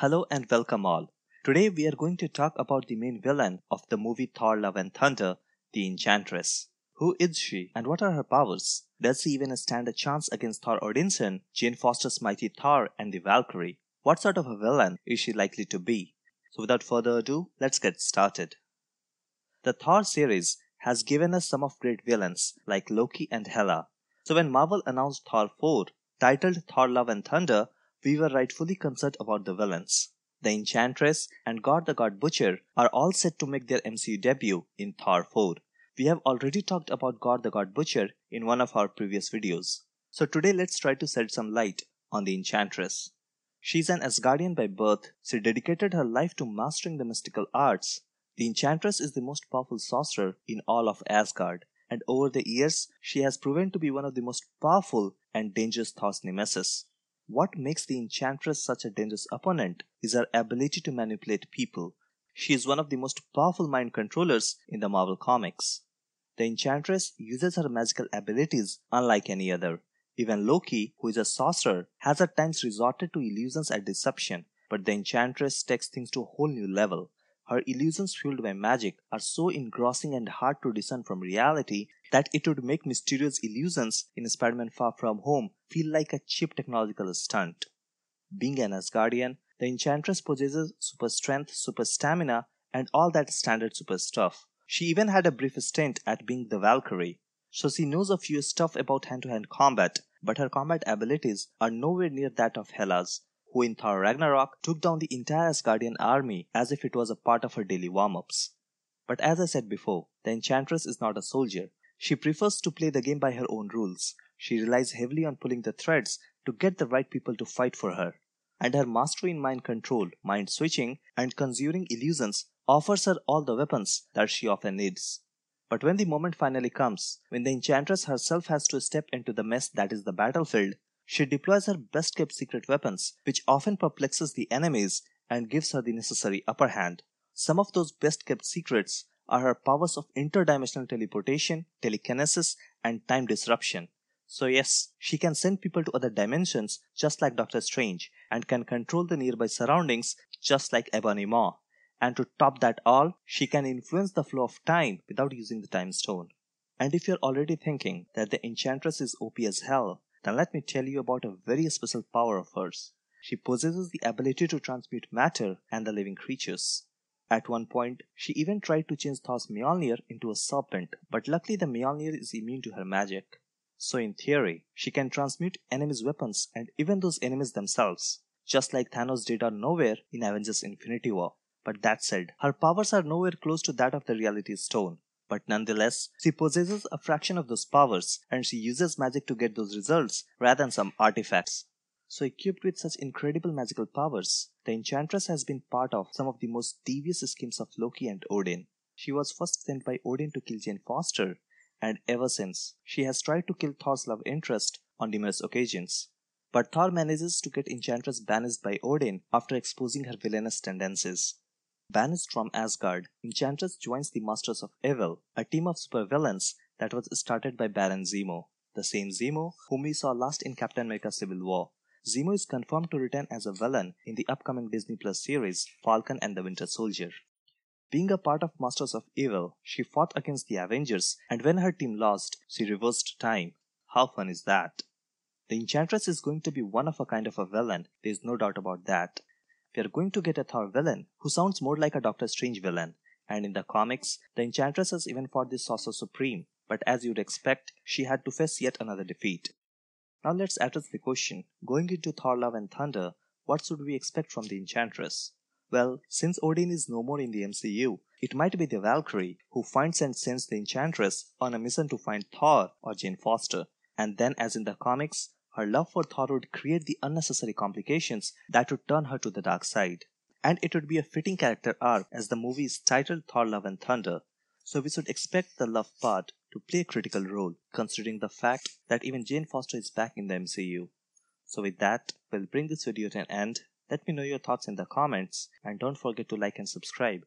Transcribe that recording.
Hello and welcome all. Today we are going to talk about the main villain of the movie Thor Love and Thunder, the Enchantress. Who is she and what are her powers? Does she even stand a chance against Thor Odinson, Jane Foster's mighty Thor, and the Valkyrie? What sort of a villain is she likely to be? So without further ado, let's get started. The Thor series has given us some of great villains like Loki and Hela. So when Marvel announced Thor 4, titled Thor Love and Thunder, we were rightfully concerned about the villains. The Enchantress and Gorr the God Butcher are all set to make their MCU debut in Thor 4. We have already talked about Gorr the God Butcher in one of our previous videos. So today let's try to shed some light on the Enchantress. She's an Asgardian by birth. She dedicated her life to mastering the mystical arts. The Enchantress is the most powerful sorcerer in all of Asgard, and over the years she has proven to be one of the most powerful and dangerous Thor's nemesis. What makes the Enchantress such a dangerous opponent is her ability to manipulate people. She is one of the most powerful mind controllers in the Marvel Comics. The Enchantress uses her magical abilities unlike any other. Even Loki, who is a sorcerer, has at times resorted to illusions and deception, but the Enchantress takes things to a whole new level. Her illusions fueled by magic are so engrossing and hard to discern from reality that it would make Mysterio's illusions in Spider Man Far From Home feel like a cheap technological stunt. Being an Asgardian, the Enchantress possesses super strength, super stamina, and all that standard super stuff. She even had a brief stint at being the Valkyrie, so she knows a few stuff about hand to hand combat, but her combat abilities are nowhere near that of Hela's, who in Thor Ragnarok took down the entire Asgardian army as if it was a part of her daily warm ups. But as I said before, the Enchantress is not a soldier. She prefers to play the game by her own rules. She relies heavily on pulling the threads to get the right people to fight for her. And her mastery in mind control, mind switching, and conjuring illusions offers her all the weapons that she often needs. But when the moment finally comes, when the Enchantress herself has to step into the mess that is the battlefield, she deploys her best kept secret weapons, which often perplexes the enemies and gives her the necessary upper hand. Some of those best kept secrets are her powers of interdimensional teleportation, telekinesis, and time disruption. So, yes, she can send people to other dimensions just like Doctor Strange and can control the nearby surroundings just like Ebony Maw. And to top that all, she can influence the flow of time without using the time stone. And if you're already thinking that the Enchantress is OP as hell, then let me tell you about a very special power of hers. She possesses the ability to transmute matter and the living creatures. At one point, she even tried to change Thor's Mjolnir into a serpent, but luckily the Mjolnir is immune to her magic. So in theory, she can transmute enemies' weapons and even those enemies themselves, just like Thanos did on Knowhere in Avengers Infinity War. But that said, her powers are nowhere close to that of the Reality Stone, but nonetheless, she possesses a fraction of those powers and she uses magic to get those results rather than some artifacts. So, equipped with such incredible magical powers, the Enchantress has been part of some of the most devious schemes of Loki and Odin. She was first sent by Odin to kill Jane Foster, and ever since, she has tried to kill Thor's love interest on numerous occasions. But Thor manages to get Enchantress banished by Odin after exposing her villainous tendencies. Banished from Asgard, Enchantress joins the Masters of Evil, a team of supervillains that was started by Baron Zemo, the same Zemo whom we saw last in Captain America Civil War. Zemo is confirmed to return as a villain in the upcoming Disney Plus series Falcon and the Winter Soldier. Being a part of Masters of Evil, she fought against the Avengers, and when her team lost, she reversed time. How fun is that? The Enchantress is going to be one of a kind of a villain, there is no doubt about that we are going to get a Thor villain who sounds more like a Doctor Strange villain. And in the comics, the Enchantress has even fought the Sorcerer Supreme, but as you'd expect, she had to face yet another defeat. Now let's address the question going into Thor Love and Thunder, what should we expect from the Enchantress? Well, since Odin is no more in the MCU, it might be the Valkyrie who finds and sends the Enchantress on a mission to find Thor or Jane Foster. And then, as in the comics, her love for Thor would create the unnecessary complications that would turn her to the dark side. And it would be a fitting character arc as the movie is titled Thor Love and Thunder. So we should expect the love part to play a critical role, considering the fact that even Jane Foster is back in the MCU. So with that, we'll bring this video to an end. Let me know your thoughts in the comments and don't forget to like and subscribe.